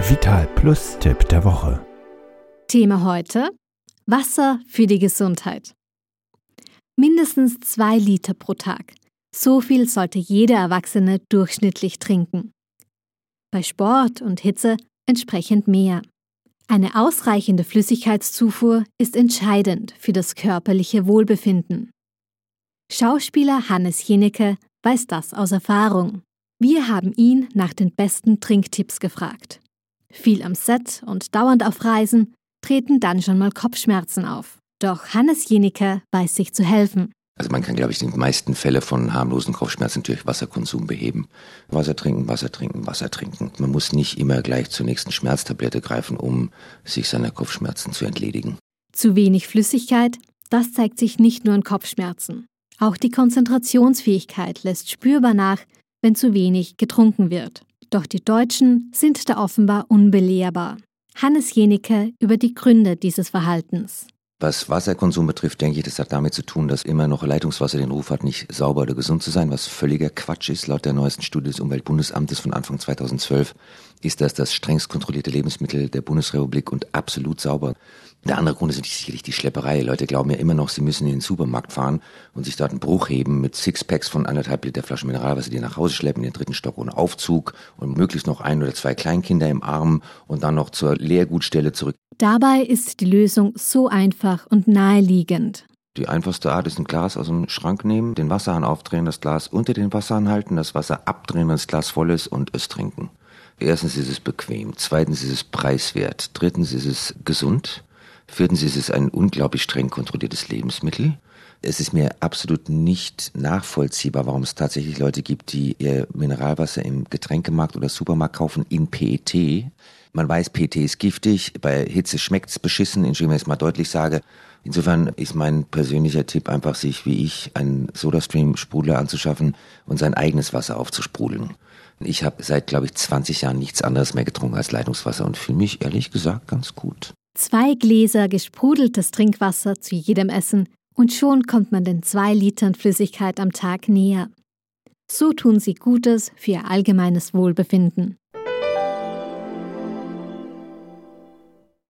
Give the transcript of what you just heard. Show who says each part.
Speaker 1: Der Vital Plus Tipp der Woche.
Speaker 2: Thema heute: Wasser für die Gesundheit. Mindestens zwei Liter pro Tag. So viel sollte jeder Erwachsene durchschnittlich trinken. Bei Sport und Hitze entsprechend mehr. Eine ausreichende Flüssigkeitszufuhr ist entscheidend für das körperliche Wohlbefinden. Schauspieler Hannes Jenecke weiß das aus Erfahrung. Wir haben ihn nach den besten Trinktipps gefragt. Viel am Set und dauernd auf Reisen treten dann schon mal Kopfschmerzen auf. Doch Hannes Jenecke weiß sich zu helfen.
Speaker 3: Also man kann, glaube ich, die meisten Fälle von harmlosen Kopfschmerzen durch Wasserkonsum beheben. Wasser trinken, Wasser trinken, Wasser trinken. Man muss nicht immer gleich zur nächsten Schmerztablette greifen, um sich seiner Kopfschmerzen zu entledigen.
Speaker 2: Zu wenig Flüssigkeit, das zeigt sich nicht nur in Kopfschmerzen. Auch die Konzentrationsfähigkeit lässt spürbar nach, wenn zu wenig getrunken wird. Doch die Deutschen sind da offenbar unbelehrbar. Hannes Jenecke über die Gründe dieses Verhaltens.
Speaker 3: Was Wasserkonsum betrifft, denke ich, das hat damit zu tun, dass immer noch Leitungswasser den Ruf hat, nicht sauber oder gesund zu sein, was völliger Quatsch ist. Laut der neuesten Studie des Umweltbundesamtes von Anfang 2012 ist das das strengst kontrollierte Lebensmittel der Bundesrepublik und absolut sauber. Der andere Grund ist sicherlich die Schlepperei. Leute glauben ja immer noch, sie müssen in den Supermarkt fahren und sich dort einen Bruch heben mit Sixpacks von anderthalb Liter Flaschen Mineralwasser, die nach Hause schleppen, in den dritten Stock ohne Aufzug und möglichst noch ein oder zwei Kleinkinder im Arm und dann noch zur Leergutstelle zurück.
Speaker 2: Dabei ist die Lösung so einfach und naheliegend.
Speaker 3: Die einfachste Art ist ein Glas aus dem Schrank nehmen, den Wasserhahn aufdrehen, das Glas unter den Wasserhahn halten, das Wasser abdrehen, wenn das Glas voll ist und es trinken. Erstens ist es bequem, zweitens ist es preiswert, drittens ist es gesund, viertens ist es ein unglaublich streng kontrolliertes Lebensmittel. Es ist mir absolut nicht nachvollziehbar, warum es tatsächlich Leute gibt, die ihr Mineralwasser im Getränkemarkt oder Supermarkt kaufen in PET man weiß, PT ist giftig, bei Hitze schmeckt's beschissen, indem ich es mal deutlich sage. Insofern ist mein persönlicher Tipp einfach, sich wie ich einen Sodastream-Sprudler anzuschaffen und sein eigenes Wasser aufzusprudeln. Ich habe seit, glaube ich, 20 Jahren nichts anderes mehr getrunken als Leitungswasser und fühle mich ehrlich gesagt ganz gut.
Speaker 2: Zwei Gläser gesprudeltes Trinkwasser zu jedem Essen und schon kommt man den zwei Litern Flüssigkeit am Tag näher. So tun sie Gutes für ihr allgemeines Wohlbefinden.